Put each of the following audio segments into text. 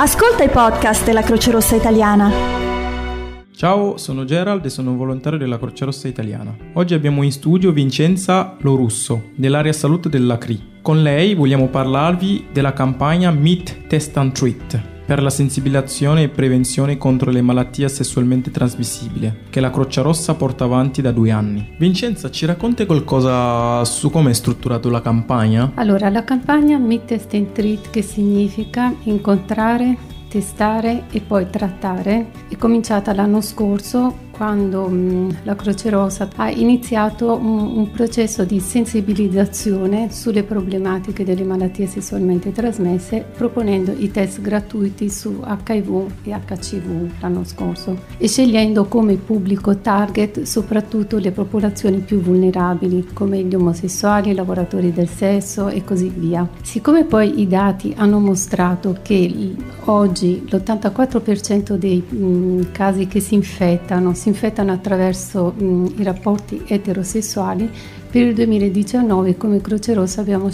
Ascolta i podcast della Croce Rossa Italiana. Ciao, sono Gerald e sono un volontario della Croce Rossa Italiana. Oggi abbiamo in studio Vincenza Lorusso, dell'area salute della CRI. Con lei vogliamo parlarvi della campagna Meet, Test and Treat per la sensibilizzazione e prevenzione contro le malattie sessualmente trasmissibili che la Croce Rossa porta avanti da due anni. Vincenza, ci racconti qualcosa su come è strutturato la campagna? Allora, la campagna Meet, and Treat che significa incontrare, testare e poi trattare è cominciata l'anno scorso quando mh, la Croce Rosa ha iniziato un, un, processo di sensibilizzazione sulle problematiche delle malattie sessualmente trasmesse proponendo i test gratuiti su HIV e HCV l'anno scorso e scegliendo come pubblico target soprattutto le popolazioni più vulnerabili come gli omosessuali, i lavoratori del sesso e così via. Siccome poi i dati hanno mostrato che oggi l'84% dei mh, casi che si infettano si infettano attraverso mh, i rapporti eterosessuali, per il 2019 come Croce Rossa abbiamo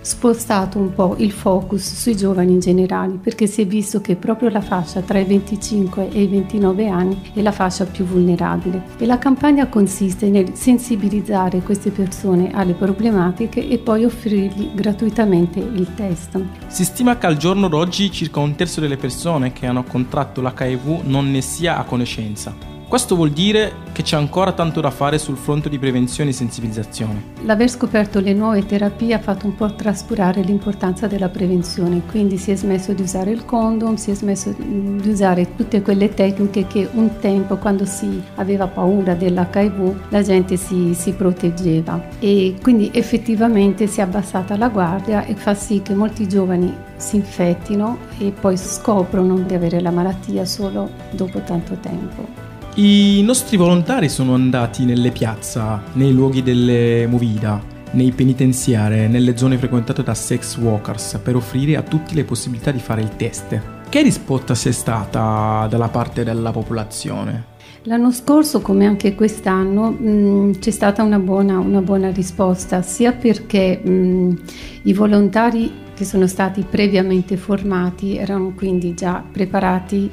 spostato un po' il focus sui giovani in generale perché si è visto che proprio la fascia tra i 25 e i 29 anni è la fascia più vulnerabile e la campagna consiste nel sensibilizzare queste persone alle problematiche e poi offrirgli gratuitamente il test. Si stima che al giorno d'oggi circa un terzo delle persone che hanno contratto l'HIV non ne sia a conoscenza. Questo vuol dire che c'è ancora tanto da fare sul fronte di prevenzione e sensibilizzazione. L'aver scoperto le nuove terapie ha fatto un po' trascurare l'importanza della prevenzione, quindi si è smesso di usare il condom, si è smesso di usare tutte quelle tecniche che un tempo quando si aveva paura dell'HIV la gente si, si proteggeva e quindi effettivamente si è abbassata la guardia e fa sì che molti giovani si infettino e poi scoprono di avere la malattia solo dopo tanto tempo. I nostri volontari sono andati nelle piazze, nei luoghi delle movida, nei penitenziari, nelle zone frequentate da sex workers per offrire a tutti le possibilità di fare il test. Che risposta c'è stata dalla parte della popolazione? L'anno scorso, come anche quest'anno, mh, c'è stata una buona, una buona, risposta, sia perché mh, i volontari che sono stati previamente formati erano quindi già preparati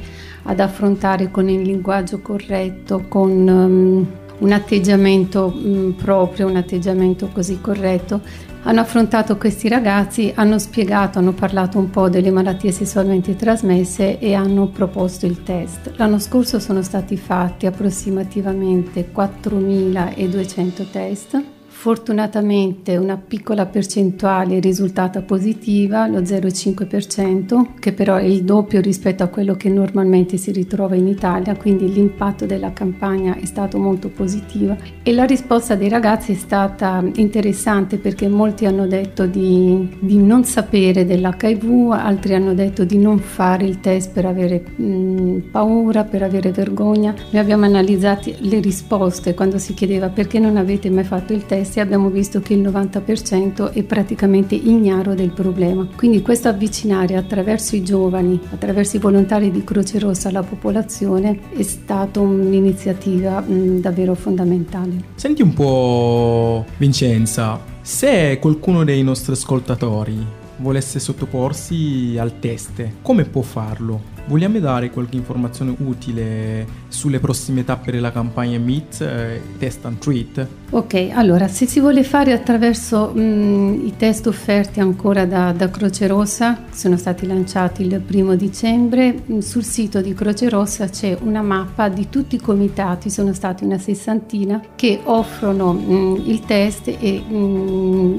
ad affrontare con il linguaggio corretto, con um, un atteggiamento um, proprio, un atteggiamento così corretto. Hanno affrontato questi ragazzi, hanno spiegato, hanno parlato un po' delle malattie sessualmente trasmesse e hanno proposto il test. L'anno scorso sono stati fatti approssimativamente 4.200 test Fortunatamente una piccola percentuale è risultata positiva, lo 0,5%, che però è il doppio rispetto a quello che normalmente si ritrova in Italia, quindi l'impatto della campagna è stato molto positivo e la risposta dei ragazzi è stata interessante perché molti hanno detto di, di non sapere dell'HIV, altri hanno detto di non fare il test per avere mh, paura, per avere vergogna. Noi abbiamo analizzato le risposte quando si chiedeva perché non avete mai fatto il test testi abbiamo visto che il 90% è praticamente ignaro del problema. Quindi questo avvicinare attraverso i giovani, attraverso i volontari di Croce Rossa alla popolazione è stata un'iniziativa mh, davvero fondamentale. Senti un po' Vincenza, se qualcuno dei nostri ascoltatori volesse sottoporsi al test, come può farlo? Vogliamo dare qualche informazione utile sulle prossime tappe della campagna Meet, eh, Test and Treat? Ok, allora se si vuole fare attraverso mh, mm, i test offerti ancora da, da, Croce Rossa, sono stati lanciati il primo dicembre, mh, mm, sul sito di Croce Rossa c'è una mappa di tutti i comitati, sono stati una sessantina, che offrono mh, mm, il test e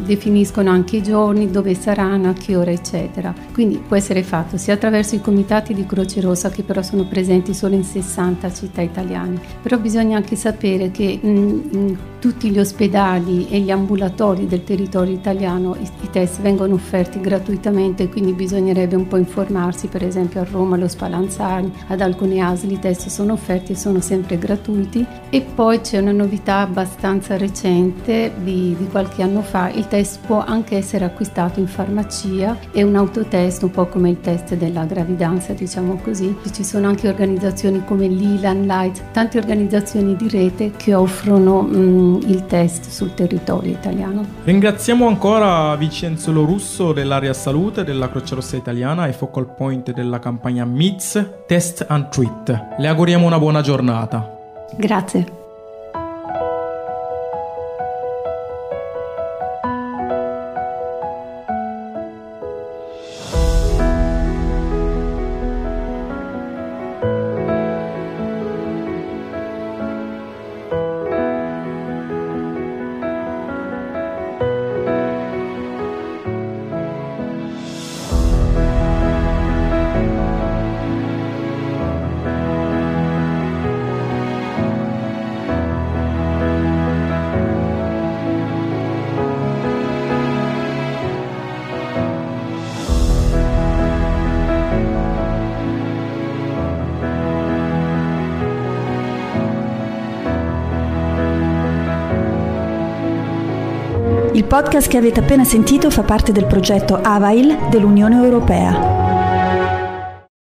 definiscono anche i giorni, dove saranno, a che ora, eccetera. Quindi può essere fatto sia attraverso i comitati di Croce Croce Rossa che però sono presenti solo in 60 città italiane. Però bisogna anche sapere che in, in tutti gli ospedali e gli ambulatori del territorio italiano i, i test vengono offerti gratuitamente, quindi bisognerebbe un po' informarsi, per esempio a Roma lo Spallanzani, ad alcune ASL i test sono offerti e sono sempre gratuiti. E poi c'è una novità abbastanza recente di, di qualche anno fa, il test può anche essere acquistato in farmacia e un autotest, un po' come il test della gravidanza, diciamo così. Ci sono anche organizzazioni come l'Ilan Light, tante organizzazioni di rete che offrono mh, mm, il test sul territorio italiano. Ringraziamo ancora Vincenzo Lorusso dell'area salute della Croce Rossa Italiana e focal point della campagna MITS Test and Treat. Le auguriamo una buona giornata. Grazie. Il podcast che avete appena sentito fa parte del progetto AVAIL dell'Unione Europea.